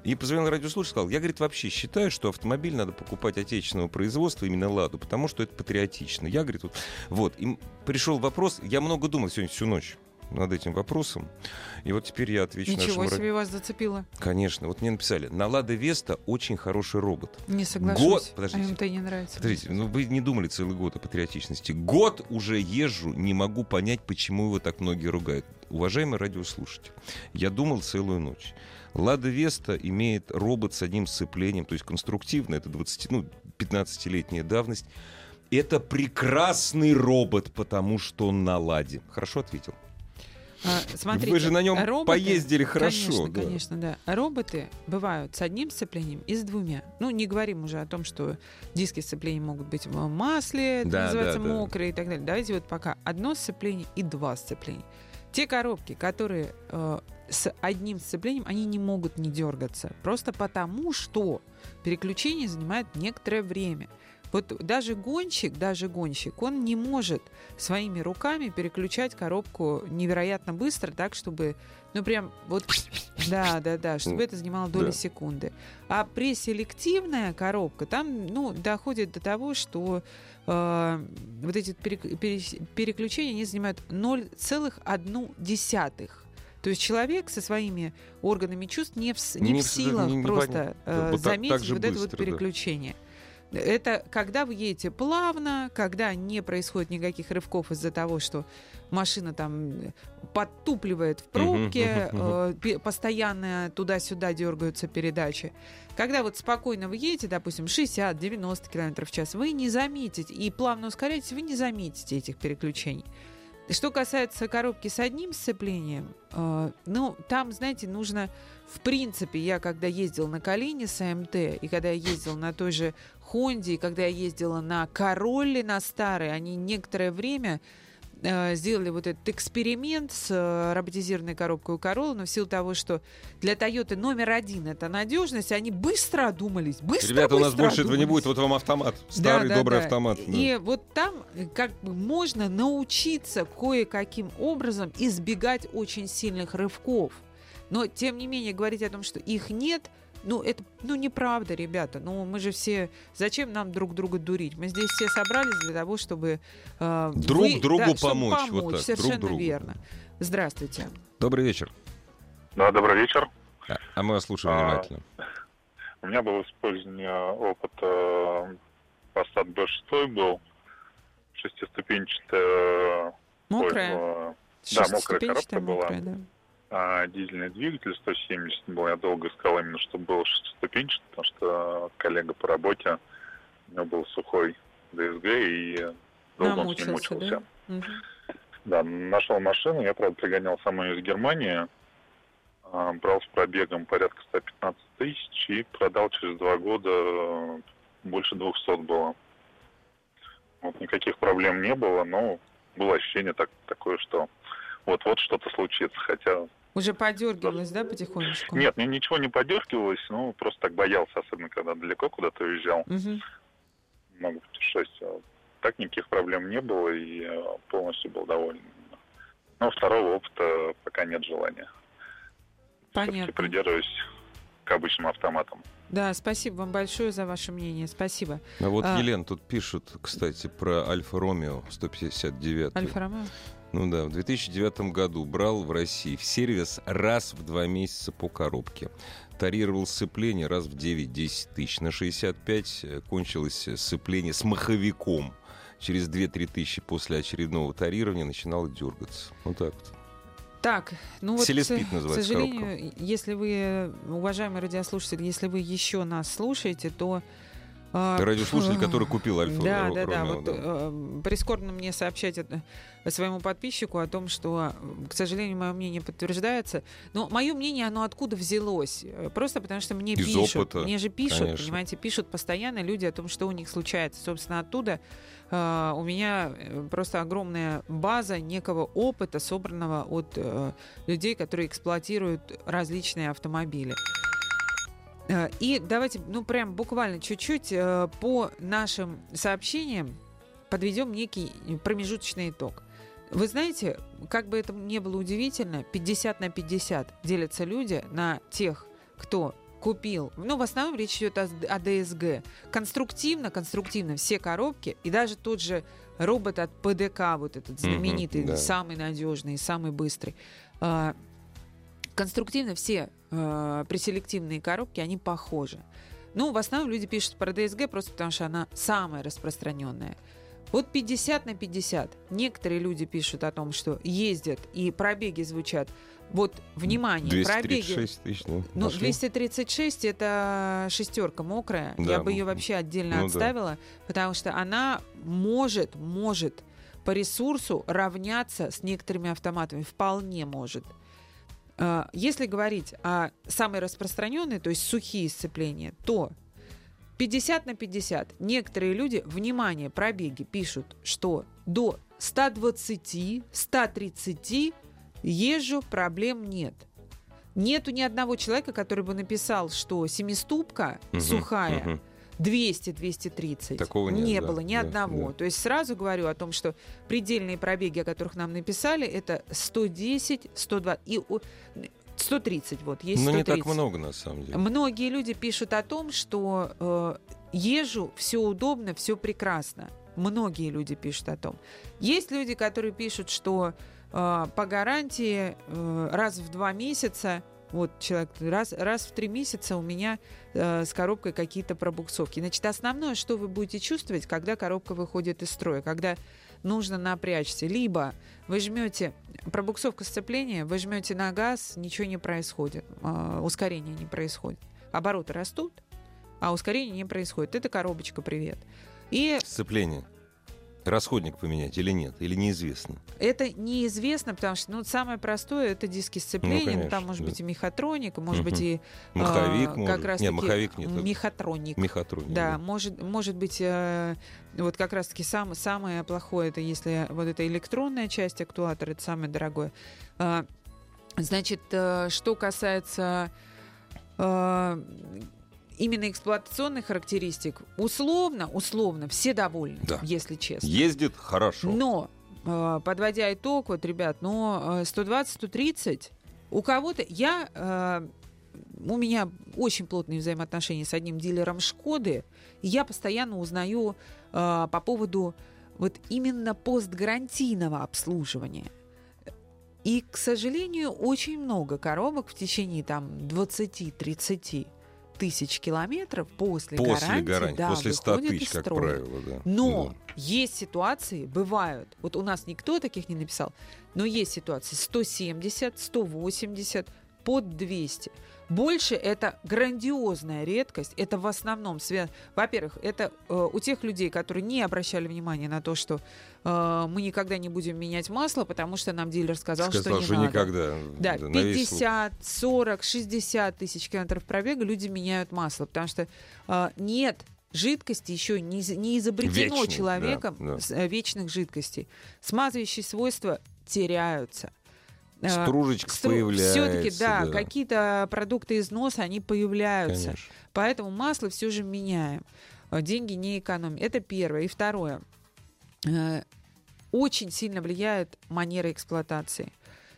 [SPEAKER 1] И позвонил радиослушатель, сказал, я, говорит, вообще считаю, что автомобиль надо покупать отечественного производства, именно «Ладу», потому что это патриотично. Я, говорит, вот, вот. И пришел вопрос, я много думал сегодня всю ночь. Над этим вопросом. И вот теперь я отвечу
[SPEAKER 2] Ничего
[SPEAKER 1] нашему...
[SPEAKER 2] себе вас зацепило.
[SPEAKER 1] Конечно. Вот мне написали, на Лада Веста очень хороший робот.
[SPEAKER 2] Не соглашусь.
[SPEAKER 1] Год- подождите.
[SPEAKER 2] А МТ не нравится.
[SPEAKER 1] Смотрите, ну вы не думали целый год о патриотичности. Год уже езжу, не могу понять, почему его так многие ругают. Уважаемый радиослушатель, я думал целую ночь. Лада Веста имеет робот с одним сцеплением, то есть конструктивно, это 20, ну, 15-летняя давность. Это прекрасный робот, потому что он на ладе. Хорошо ответил.
[SPEAKER 2] А, смотрите,
[SPEAKER 1] Вы же на нем
[SPEAKER 2] роботы-
[SPEAKER 1] поездили хорошо.
[SPEAKER 2] Конечно,
[SPEAKER 1] да.
[SPEAKER 2] конечно, да. Роботы бывают с одним сцеплением и с двумя. Ну, не говорим уже о том, что диски сцепления могут быть в масле, это
[SPEAKER 1] Да,
[SPEAKER 2] называется
[SPEAKER 1] да, да.
[SPEAKER 2] мокрые и так далее. Давайте вот пока одно сцепление и два сцепления. Те коробки, которые э, с одним сцеплением, они не могут не дергаться. Просто потому, что переключение занимает некоторое время. Вот даже гонщик, даже гонщик, он не может своими руками переключать коробку невероятно быстро, так, чтобы, ну, прям вот, да, да, да, чтобы это занимало доли
[SPEAKER 1] Да.
[SPEAKER 2] секунды. А преселективная коробка, там, ну, доходит до того, что э, вот эти переключения, они занимают 0,1 то есть человек со своими органами чувств не в, не
[SPEAKER 1] Не
[SPEAKER 2] в силах
[SPEAKER 1] не- не
[SPEAKER 2] просто
[SPEAKER 1] понятно.
[SPEAKER 2] э,
[SPEAKER 1] так-
[SPEAKER 2] заметить
[SPEAKER 1] так же
[SPEAKER 2] вот это вот
[SPEAKER 1] быстро, да.
[SPEAKER 2] Это когда вы едете плавно, когда не происходит никаких рывков из-за того, что машина там э, подтупливает в пробке,
[SPEAKER 1] мгм,
[SPEAKER 2] э, постоянно туда-сюда дергаются передачи. Когда вот спокойно вы едете, допустим, 60-90 км в час, вы не заметите, и плавно ускоряетесь, вы не заметите этих переключений. Что касается коробки с одним сцеплением, э, ну, там, знаете, нужно, в принципе, я когда ездил на Калине с АМТ, и когда я ездил на той же Хонде, и когда я ездила на Королле, на старой, они некоторое время э, сделали вот этот эксперимент с э, роботизированной коробкой у Короллы, но в силу того, что для Тойоты номер один это надежность, они быстро одумались, быстро
[SPEAKER 1] Ребята, у нас
[SPEAKER 2] быстро
[SPEAKER 1] больше этого не будет.
[SPEAKER 2] одумались.
[SPEAKER 1] Вот вам автомат.
[SPEAKER 2] Да,
[SPEAKER 1] Старый
[SPEAKER 2] да,
[SPEAKER 1] добрый
[SPEAKER 2] да.
[SPEAKER 1] автомат. да.
[SPEAKER 2] И вот там э, как бы можно научиться кое-каким образом избегать очень сильных рывков. Но, тем не менее, говорить о том, что их нет, ну, это, ну, неправда, ребята. Ну, мы же все... Зачем нам друг друга дурить? Мы здесь все собрались для того, чтобы... э,
[SPEAKER 1] Друг
[SPEAKER 2] вы-
[SPEAKER 1] другу
[SPEAKER 2] да, чтобы
[SPEAKER 1] помочь, вот
[SPEAKER 2] помочь.
[SPEAKER 1] так, друг
[SPEAKER 2] Совершенно
[SPEAKER 1] другу.
[SPEAKER 2] верно. Здравствуйте.
[SPEAKER 1] Добрый вечер.
[SPEAKER 6] Да, добрый вечер.
[SPEAKER 1] А, а мы вас слушаем
[SPEAKER 6] А,
[SPEAKER 1] внимательно.
[SPEAKER 6] У меня был использование опыта Passat B6 был, шестиступенчатая
[SPEAKER 2] Мокрая?
[SPEAKER 6] использовала, Да, мокрая коробка была.
[SPEAKER 2] мокрая, да.
[SPEAKER 6] А, дизельный двигатель 170 был. Я долго искал именно, чтобы был шестиступенчатый, потому что коллега по работе, у него был сухой ДСГ, и долго он с ним
[SPEAKER 2] Намучился,
[SPEAKER 6] мучился.
[SPEAKER 2] да?
[SPEAKER 6] Да, нашел машину, я, правда, пригонял сам ее из Германии, а, брал с пробегом порядка 115 тысяч и продал через два года э, больше 200 было. Вот никаких проблем не было, но было ощущение так, такое, что вот-вот что-то случится, хотя
[SPEAKER 2] Уже подергивалась, да, потихонечку?
[SPEAKER 6] нет, мне ничего не подергивалось, ну просто так боялся, особенно когда далеко куда-то уезжал,
[SPEAKER 2] Мгм.
[SPEAKER 6] много путешествовал. Так никаких проблем не было и полностью был доволен. Но второго опыта пока нет желания.
[SPEAKER 2] Понятно.
[SPEAKER 6] придерживаюсь к обычным автоматам.
[SPEAKER 2] Да, спасибо вам большое за ваше мнение. Спасибо.
[SPEAKER 1] А вот
[SPEAKER 2] а-
[SPEAKER 1] Елен тут пишут, кстати, про Альфа Ромео 159.
[SPEAKER 2] Альфа Ромео.
[SPEAKER 1] Ну да, в 2009 году брал в России в сервис раз в два месяца по коробке. Тарировал сцепление раз в 9-10 тысяч. На 65 э, кончилось сцепление с маховиком. Через 2-3 тысячи после очередного тарирования начинало дергаться. Вот так вот.
[SPEAKER 2] Так, ну вот,
[SPEAKER 1] Селеспид
[SPEAKER 2] к сожалению, если вы, уважаемые радиослушатели, если вы еще нас слушаете, то... а,
[SPEAKER 1] Ты радиослушатель, который купил Альфа
[SPEAKER 2] Да,
[SPEAKER 1] Ро-
[SPEAKER 2] да, да. Вот
[SPEAKER 1] да.
[SPEAKER 2] э, прискорбно мне сообщать это своему подписчику о том, что, э, к сожалению, мое мнение подтверждается. Но мое мнение, оно откуда взялось? Э, Просто потому что мне
[SPEAKER 1] Из
[SPEAKER 2] пишут.
[SPEAKER 1] опыта,
[SPEAKER 2] Мне же пишут,
[SPEAKER 1] конечно.
[SPEAKER 2] понимаете, пишут постоянно люди о том, что у них случается. Собственно, оттуда э, у меня э, просто огромная база некого опыта, собранного от э, людей, которые эксплуатируют различные автомобили. Э, И давайте, ну, прям буквально чуть-чуть э, по нашим сообщениям подведем некий промежуточный итог. Вы знаете, как бы это ни было удивительно, 50 на 50 делятся люди на тех, кто купил, ну, в основном речь идет о, о ДСГ. Конструктивно, конструктивно все коробки, и даже тот же робот от ПДК, вот этот знаменитый,
[SPEAKER 1] да.
[SPEAKER 2] самый надежный, самый быстрый. Конструктивно все э, преселективные коробки, они похожи. Ну, в основном люди пишут про ДСГ просто потому, что она самая распространенная. Вот 50 на 50. Некоторые люди пишут о том, что ездят, и пробеги звучат. Вот, внимание, пробеги...
[SPEAKER 1] 236 тысяч, ну,
[SPEAKER 2] Ну,
[SPEAKER 1] нашли.
[SPEAKER 2] 236 это шестерка мокрая.
[SPEAKER 1] Да,
[SPEAKER 2] Я бы ее вообще отдельно
[SPEAKER 1] ну да.
[SPEAKER 2] отставила, потому что она может, может по ресурсу равняться с некоторыми автоматами. Вполне может. А, Если говорить о самой распространенной, то есть сухие сцепления, то 50 на 50 некоторые люди, внимание, пробеги пишут, что до 120, 130 езжу, проблем нет. Нету ни одного человека, который бы написал, что семиступка
[SPEAKER 1] Мгм,
[SPEAKER 2] сухая,
[SPEAKER 1] мгм.
[SPEAKER 2] 200-230.
[SPEAKER 1] Такого нет,
[SPEAKER 2] Не
[SPEAKER 1] да,
[SPEAKER 2] было ни
[SPEAKER 1] да,
[SPEAKER 2] одного.
[SPEAKER 1] да.
[SPEAKER 2] То есть сразу говорю о том, что предельные пробеги, о которых нам написали, это 110, 120 и о, 130. Вот, есть
[SPEAKER 1] Ну, не
[SPEAKER 2] 130.
[SPEAKER 1] так много, на самом деле.
[SPEAKER 2] Многие люди пишут о том, что э, езжу, все удобно, все прекрасно. Многие люди пишут о том. Есть люди, которые пишут, что э, по гарантии э, раз в два месяца, вот человек, раз, раз в три месяца у меня э, с коробкой какие-то пробуксовки. Значит, основное, что вы будете чувствовать, когда коробка выходит из строя, когда нужно напрячься. Либо вы жмете пробуксовка сцепления, вы жмете на газ, ничего не происходит, э, ускорения не происходит. Обороты растут, а ускорения не происходит. Это коробочка, привет. И
[SPEAKER 1] Сцепление. Расходник поменять или нет? Или неизвестно?
[SPEAKER 2] это неизвестно, потому что ну, самое простое это диски сцепления. Ну,
[SPEAKER 1] конечно,
[SPEAKER 2] там может
[SPEAKER 1] да.
[SPEAKER 2] быть и мехатроник, может быть
[SPEAKER 1] Мгм.
[SPEAKER 2] и
[SPEAKER 1] Маховик
[SPEAKER 2] а,
[SPEAKER 1] может.
[SPEAKER 2] как раз
[SPEAKER 1] Не, маховик нет.
[SPEAKER 2] мехатроник.
[SPEAKER 1] Мехатроник.
[SPEAKER 2] Да, может, может быть, э, вот как раз-таки сам, самое плохое, это если вот эта электронная часть актуатора, это самое дорогое. А, значит, э, что касается э, именно эксплуатационных характеристик, условно, условно, все довольны,
[SPEAKER 1] Да.
[SPEAKER 2] если честно.
[SPEAKER 1] Ездит хорошо.
[SPEAKER 2] Но, э, подводя итог, вот, ребят, но 120-130 у кого-то... Я... э, у меня очень плотные взаимоотношения с одним дилером Шкоды, и я постоянно узнаю э, по поводу вот именно постгарантийного обслуживания. И, к сожалению, очень много коробок в течение там 20-30 тысяч километров после,
[SPEAKER 1] После
[SPEAKER 2] гарантии,
[SPEAKER 1] гарантии,
[SPEAKER 2] да,
[SPEAKER 1] после 100
[SPEAKER 2] выходят
[SPEAKER 1] тысяч, как правило, да.
[SPEAKER 2] Но
[SPEAKER 1] Да.
[SPEAKER 2] есть ситуации, бывают, вот у нас никто таких не написал, но есть ситуации 170, 180, под 200. Больше это грандиозная редкость. Это в основном связано... Во-первых, это э, у тех людей, которые не обращали внимания на то, что э, мы никогда не будем менять масло, потому что нам дилер сказал,
[SPEAKER 1] Сказал,
[SPEAKER 2] что не
[SPEAKER 1] что
[SPEAKER 2] надо.
[SPEAKER 1] никогда.
[SPEAKER 2] Да,
[SPEAKER 1] на весь случай.
[SPEAKER 2] 50, 40, 60 тысяч километров пробега люди меняют масло, потому что э, нет жидкости еще не, не изобретено
[SPEAKER 1] Вечных,
[SPEAKER 2] человеком
[SPEAKER 1] да, да.
[SPEAKER 2] вечных жидкостей. Смазывающие свойства теряются.
[SPEAKER 1] Стружечка
[SPEAKER 2] стру-
[SPEAKER 1] появляется.
[SPEAKER 2] Все-таки, да, какие-то продукты износа, они появляются.
[SPEAKER 1] Конечно.
[SPEAKER 2] Поэтому масло все же меняем. Э, Деньги не экономим. Это первое. И второе. Э, Очень сильно влияет манера эксплуатации.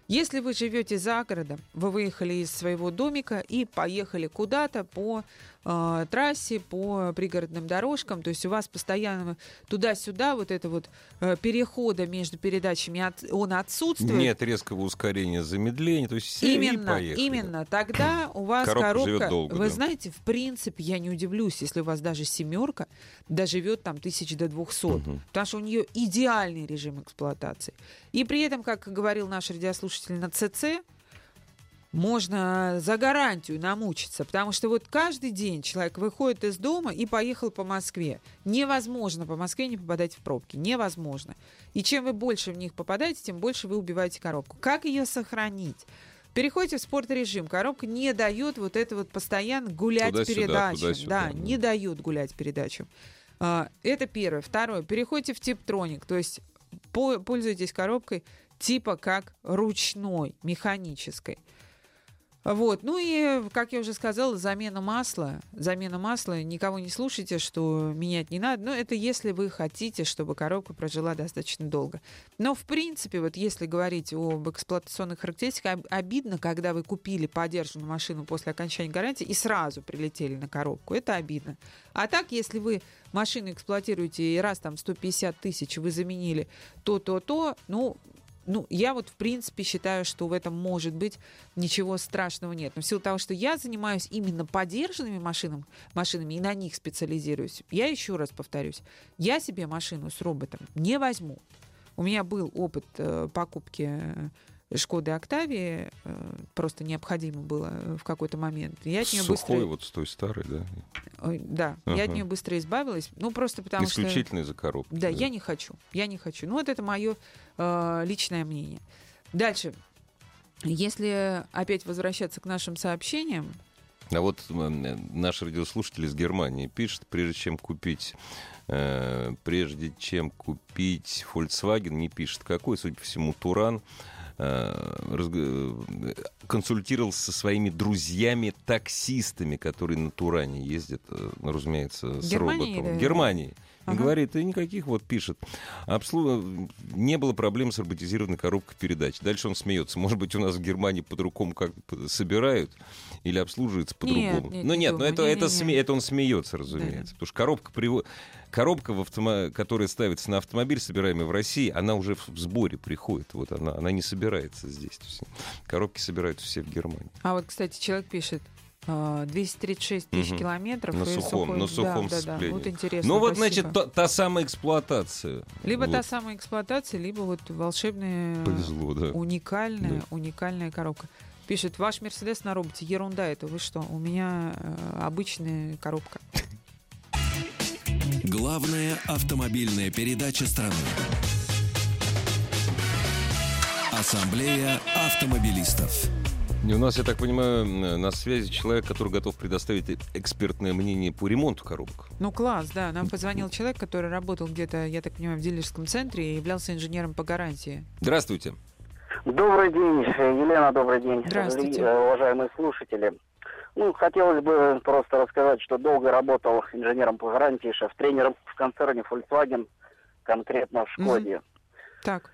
[SPEAKER 2] Если вы живете за городом, вы выехали из своего домика и поехали куда-то по э, трассе, по пригородным дорожкам, то есть у вас постоянно туда-сюда вот это вот э, перехода между передачами, от- он отсутствует.
[SPEAKER 1] Нет резкого ускорения, замедления. То есть все и
[SPEAKER 2] Именно,
[SPEAKER 1] поехали.
[SPEAKER 2] именно. Тогда у вас
[SPEAKER 1] Коробка
[SPEAKER 2] коробка,
[SPEAKER 1] долго,
[SPEAKER 2] вы
[SPEAKER 1] да.
[SPEAKER 2] знаете, в принципе, я не удивлюсь, если у вас даже семерка доживет там тысяч до 200,
[SPEAKER 1] Мгм.
[SPEAKER 2] потому что у нее идеальный режим эксплуатации. И при этом, как говорил наш радиослушатель на ЦЦ, можно за гарантию намучиться, потому что вот каждый день человек выходит из дома и поехал по Москве. Невозможно по Москве не попадать в пробки. Невозможно. И чем вы больше в них попадаете, тем больше вы убиваете коробку. Как ее сохранить? Переходите в спорт-режим. Коробка не дает вот это вот постоянно гулять
[SPEAKER 1] Туда-сюда,
[SPEAKER 2] передачам.
[SPEAKER 1] туда-сюда,
[SPEAKER 2] Да,
[SPEAKER 1] да.
[SPEAKER 2] не дает гулять передачам. Это первое. Второе. Переходите в типтроник. То есть по- пользуйтесь коробкой типа как ручной, механической. Вот, ну и, как я уже сказала, замена масла. Замена масла. Никого не слушайте, что менять не надо. Но это если вы хотите, чтобы коробка прожила достаточно долго. Но, в принципе, вот если говорить об эксплуатационных характеристиках, обидно, когда вы купили подержанную машину после окончания гарантии и сразу прилетели на коробку. Это обидно. А так, если вы машину эксплуатируете и раз там 150 тысяч вы заменили то-то-то, ну, ну, я вот, в принципе, считаю, что в этом, может быть, ничего страшного нет. Но в силу того, что я занимаюсь именно подержанными машинами, машинами и на них специализируюсь, я еще раз повторюсь, я себе машину с роботом не возьму. У меня был опыт э, покупки э, Шкоды Октавии э, просто необходимо было в какой-то момент.
[SPEAKER 1] Я от нее Сухой быстро... вот с той старой, да?
[SPEAKER 2] Да, ага. я от нее быстро избавилась. Ну, просто потому
[SPEAKER 1] Исключительно
[SPEAKER 2] что...
[SPEAKER 1] Исключительно из-за коробки.
[SPEAKER 2] Да, да, я не хочу. Я не хочу. Ну, вот это мое э, личное мнение. Дальше. Если опять возвращаться к нашим сообщениям,
[SPEAKER 1] а вот наш радиослушатель из Германии пишет, прежде чем купить э, прежде чем купить Volkswagen, не пишет какой, судя по всему, Туран, Э, консультировался со своими друзьями-таксистами, которые на Туране ездят, э, ну, разумеется, с Германии, роботом. В Германии. Ага. И говорит, и никаких вот пишет. Обслуг... Не было проблем с роботизированной коробкой передач. Дальше он смеется. Может быть, у нас в Германии по-другому как собирают или обслуживается по-другому. Нет, нет, ну нет, но это, это, сме... это он смеется, разумеется. Да. Потому что коробка приводит коробка, в автомо... которая ставится на автомобиль, собираемый в России, она уже в сборе приходит. Вот она, она не собирается здесь. Коробки собираются все в Германии.
[SPEAKER 2] А вот, кстати, человек пишет, 236 а, тысяч угу. километров.
[SPEAKER 1] На сухом,
[SPEAKER 2] сухой...
[SPEAKER 1] на сухом
[SPEAKER 2] да, да, да. Вот интересно.
[SPEAKER 1] Ну вот, спасибо. значит, та, та самая эксплуатация.
[SPEAKER 2] Либо
[SPEAKER 1] вот.
[SPEAKER 2] та самая эксплуатация, либо вот волшебная,
[SPEAKER 1] Повезло, да.
[SPEAKER 2] уникальная, да. уникальная коробка. Пишет, ваш Мерседес на роботе, ерунда это, вы что? У меня э, обычная коробка.
[SPEAKER 3] Главная автомобильная передача страны. Ассамблея автомобилистов.
[SPEAKER 1] И у нас, я так понимаю, на связи человек, который готов предоставить экспертное мнение по ремонту коробок.
[SPEAKER 2] Ну, класс, да. Нам позвонил человек, который работал где-то, я так понимаю, в дилерском центре и являлся инженером по гарантии.
[SPEAKER 1] Здравствуйте.
[SPEAKER 7] Добрый день, Елена, добрый день.
[SPEAKER 2] Здравствуйте.
[SPEAKER 7] Уважаемые слушатели. Ну, хотелось бы просто рассказать, что долго работал инженером по гарантии, шеф-тренером в концерне Volkswagen, конкретно в Шкоде.
[SPEAKER 2] Mm-hmm. Так.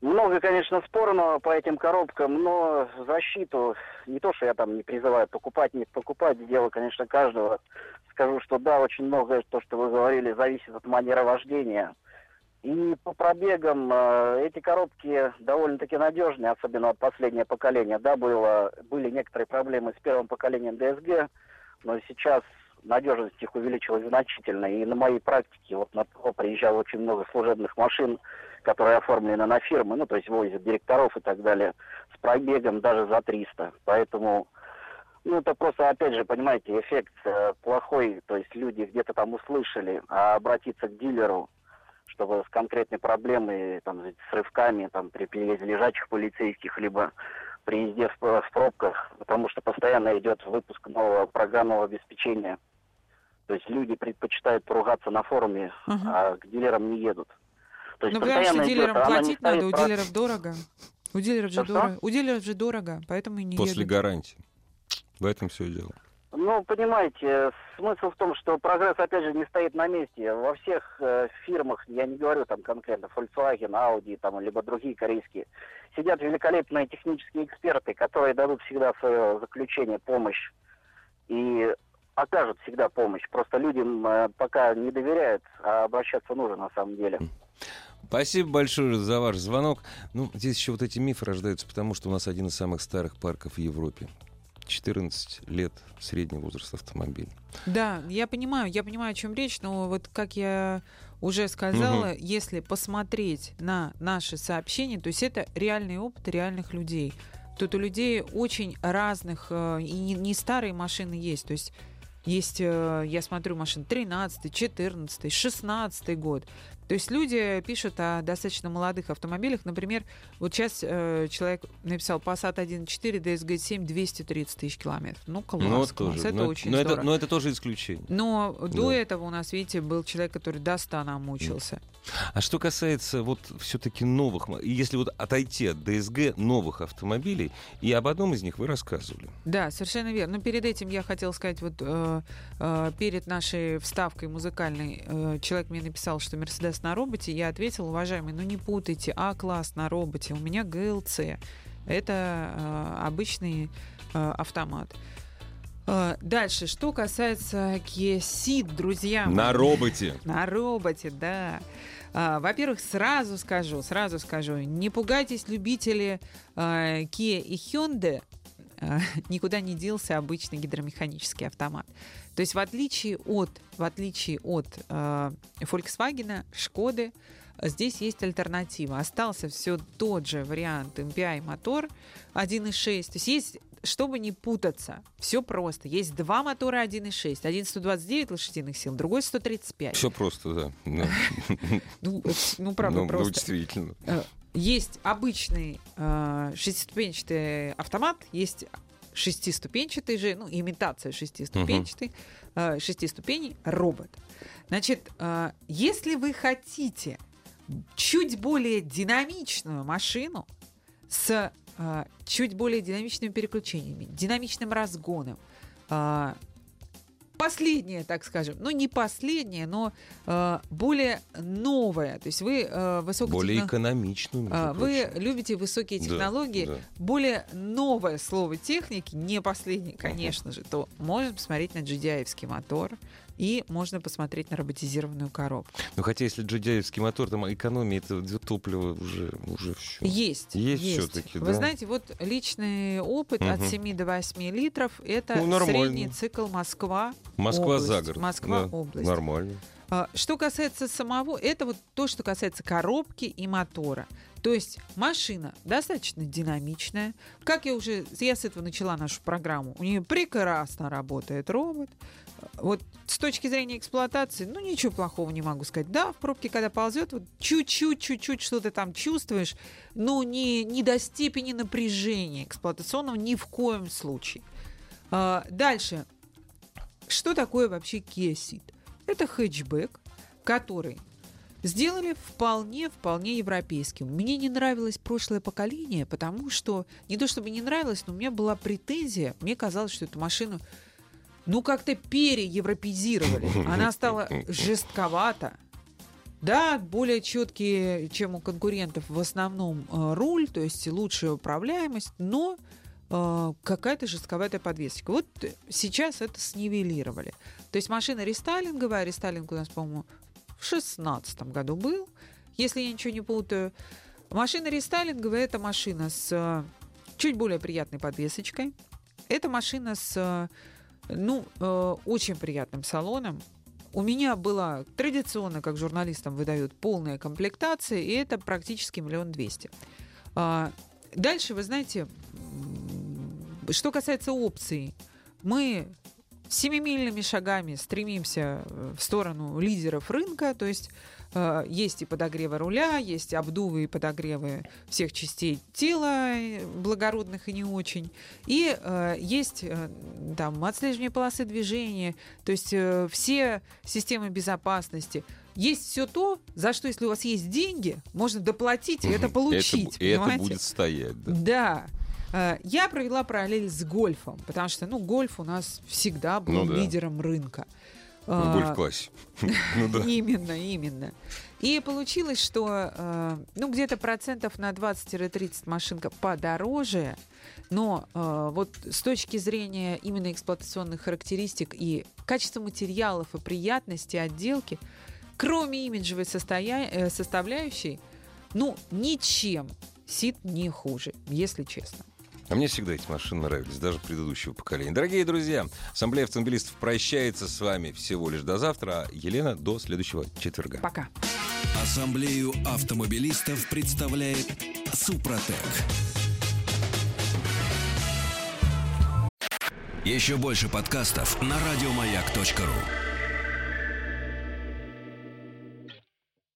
[SPEAKER 7] Много, конечно, спорного по этим коробкам, но защиту, не то, что я там не призываю покупать, не покупать, дело, конечно, каждого. Скажу, что да, очень многое, то, что вы говорили, зависит от манеры вождения. И по пробегам э, эти коробки довольно-таки надежные, особенно от последнего поколения. Да, было, были некоторые проблемы с первым поколением DSG, но сейчас надежность их увеличилась значительно. И на моей практике вот на ТО приезжало очень много служебных машин, которые оформлены на фирмы, ну, то есть возят директоров и так далее, с пробегом даже за 300. Поэтому, ну, это просто, опять же, понимаете, эффект э, плохой, то есть люди где-то там услышали, а обратиться к дилеру – чтобы с конкретной проблемой, там, с рывками, там, при переезде лежачих полицейских, либо при езде в, в пробках, потому что постоянно идет выпуск нового программного обеспечения. То есть люди предпочитают поругаться на форуме, uh-huh. а к дилерам не едут.
[SPEAKER 2] То есть Но потому что дилерам идет, платить надо, у дилеров дорого. У дилеров же дорого. У дилеров же дорого, поэтому и не
[SPEAKER 1] После
[SPEAKER 2] едут.
[SPEAKER 1] гарантии. В этом все дело.
[SPEAKER 7] Ну, понимаете, смысл в том, что прогресс, опять же, не стоит на месте. Во всех э, фирмах, я не говорю там конкретно, Volkswagen, Audi, там, либо другие корейские, сидят великолепные технические эксперты, которые дадут всегда свое заключение, помощь. И окажут всегда помощь. Просто людям э, пока не доверяют, а обращаться нужно на самом деле.
[SPEAKER 1] Спасибо большое за ваш звонок. Ну, здесь еще вот эти мифы рождаются, потому что у нас один из самых старых парков в Европе. 14 лет средний возраст автомобиля.
[SPEAKER 2] Да, я понимаю, я понимаю, о чем речь, но вот как я уже сказала, угу. если посмотреть на наши сообщения, то есть это реальный опыт реальных людей. Тут у людей очень разных, э, и не, не старые машины есть, то есть есть, э, я смотрю, машин 13, 14, 16 год. То есть люди пишут о достаточно молодых автомобилях. Например, вот сейчас э, человек написал Passat 1.4 DSG 7 230 тысяч километров. Ну, класс,
[SPEAKER 1] Ну, вот
[SPEAKER 2] класс.
[SPEAKER 1] тоже.
[SPEAKER 2] Это
[SPEAKER 1] но,
[SPEAKER 2] очень
[SPEAKER 1] но
[SPEAKER 2] здорово.
[SPEAKER 1] это, но это тоже исключение.
[SPEAKER 2] Но до
[SPEAKER 1] Да.
[SPEAKER 2] этого у нас, видите, был человек, который до 100 намучился.
[SPEAKER 1] А что касается вот все-таки новых, если вот отойти от ДСГ новых автомобилей, и об одном из них вы рассказывали.
[SPEAKER 2] Да, совершенно верно. Но перед этим я хотела сказать, вот э, э, перед нашей вставкой музыкальной э, человек мне написал, что Мерседес на роботе. Я ответила, уважаемый, ну не путайте, А-класс на роботе. У меня ГЛЦ. Это э, обычный э, автомат. Э, Дальше, что касается Kia Ceed, друзья.
[SPEAKER 1] На роботе.
[SPEAKER 2] На роботе, да. А, Во-первых, сразу скажу, сразу скажу, не пугайтесь, любители а, Kia и Hyundai, никуда не делся обычный гидромеханический автомат. То есть в отличие от, в отличие от а, Volkswagen, Шкоды, здесь есть альтернатива. Остался все тот же вариант MPI мотор 1.6. То есть есть чтобы не путаться, все просто. Есть два мотора 1.6. Один 129 лошадиных сил, другой 135.
[SPEAKER 1] Все просто, да. Ну,
[SPEAKER 2] Ну, правда,
[SPEAKER 1] ну,
[SPEAKER 2] просто.
[SPEAKER 1] действительно.
[SPEAKER 2] Э, Есть обычный э, шестиступенчатый автомат, есть шестиступенчатый же, ну, имитация шестиступенчатый, э, шести ступеней робот. Значит, э, если вы хотите чуть более динамичную машину с э, чуть более динамичными переключениями, динамичным разгоном, последнее, так скажем, ну не последнее, но э, более новое, то есть вы э, высокотехно-
[SPEAKER 1] Более экономичную.
[SPEAKER 2] а, Вы любите высокие
[SPEAKER 1] Да,
[SPEAKER 2] технологии,
[SPEAKER 1] да.
[SPEAKER 2] более новое слово техники, не последнее, конечно же, то можно посмотреть на GDI-евский мотор и можно посмотреть на роботизированную коробку.
[SPEAKER 1] Ну, хотя, если джедяевский мотор, там экономия этого топлива уже, уже все.
[SPEAKER 2] Есть.
[SPEAKER 1] Есть всё-таки,
[SPEAKER 2] Вы
[SPEAKER 1] да.
[SPEAKER 2] знаете, вот личный опыт от
[SPEAKER 1] Мгм.
[SPEAKER 2] 7 до 8 литров это
[SPEAKER 1] Ну, нормально.
[SPEAKER 2] средний цикл Москва.
[SPEAKER 1] Москва
[SPEAKER 2] область.
[SPEAKER 1] за город.
[SPEAKER 2] Москва
[SPEAKER 1] Да,
[SPEAKER 2] область.
[SPEAKER 1] Нормально.
[SPEAKER 2] А, Что касается самого, это вот то, что касается коробки и мотора. То есть машина достаточно динамичная. Как я уже, я с этого начала нашу программу, у нее прекрасно работает робот. Вот с точки зрения эксплуатации, ну ничего плохого не могу сказать. Да, в пробке, когда ползет, вот чуть-чуть, чуть-чуть что-то там чувствуешь, но не, не до степени напряжения эксплуатационного ни в коем случае. А, дальше. Что такое вообще Kia? Это хэтчбэк, который сделали вполне-вполне европейским. Мне не нравилось прошлое поколение, потому что, не то чтобы не нравилось, но у меня была претензия, мне казалось, что эту машину ну, как-то переевропезировали. Она стала жестковата. Да, более четкие, чем у конкурентов, в основном э, руль, то есть лучшая управляемость, но э, какая-то жестковатая подвесочка. Вот сейчас это снивелировали. То есть машина рестайлинговая, рестайлинг у нас, по-моему, в шестнадцатом году был, если я ничего не путаю. Машина рестайлинговая – это машина с э, чуть более приятной подвесочкой. Это машина с, ну, э, очень приятным салоном. У меня была традиционно, как журналистам выдают, полная комплектация, и это практически миллион двести. А, Дальше, вы знаете, что касается опций, мы семимильными шагами стремимся э, в сторону лидеров рынка, то есть э, есть и подогревы руля, есть обдувы и подогревы всех частей тела, э, благородных и не очень, и э, есть э, там отслеживание полосы движения, то есть э, все системы безопасности. Есть все то, за что, если у вас есть деньги, можно доплатить и это получить.
[SPEAKER 1] Это, это
[SPEAKER 2] понимаете?
[SPEAKER 1] будет стоять, да.
[SPEAKER 2] Да. Э, Я провела параллель с гольфом, потому что, ну, гольф у нас всегда был
[SPEAKER 1] Ну да.
[SPEAKER 2] лидером рынка.
[SPEAKER 1] Гольф-классе. Ну да.
[SPEAKER 2] Именно, именно. И получилось, что э, ну где-то процентов на 20-30 машинка подороже, но э, вот с точки зрения именно эксплуатационных характеристик и качества материалов и приятности отделки, кроме имиджевой состоя- э, составляющей, ну ничем Сид не хуже, если честно.
[SPEAKER 1] А мне всегда эти машины нравились, даже предыдущего поколения. Дорогие друзья, Ассамблея автомобилистов прощается с вами всего лишь до завтра. а Елена, до следующего четверга.
[SPEAKER 2] Пока.
[SPEAKER 3] Ассамблею автомобилистов представляет Супротек. Еще больше подкастов на радиомаяк.ру.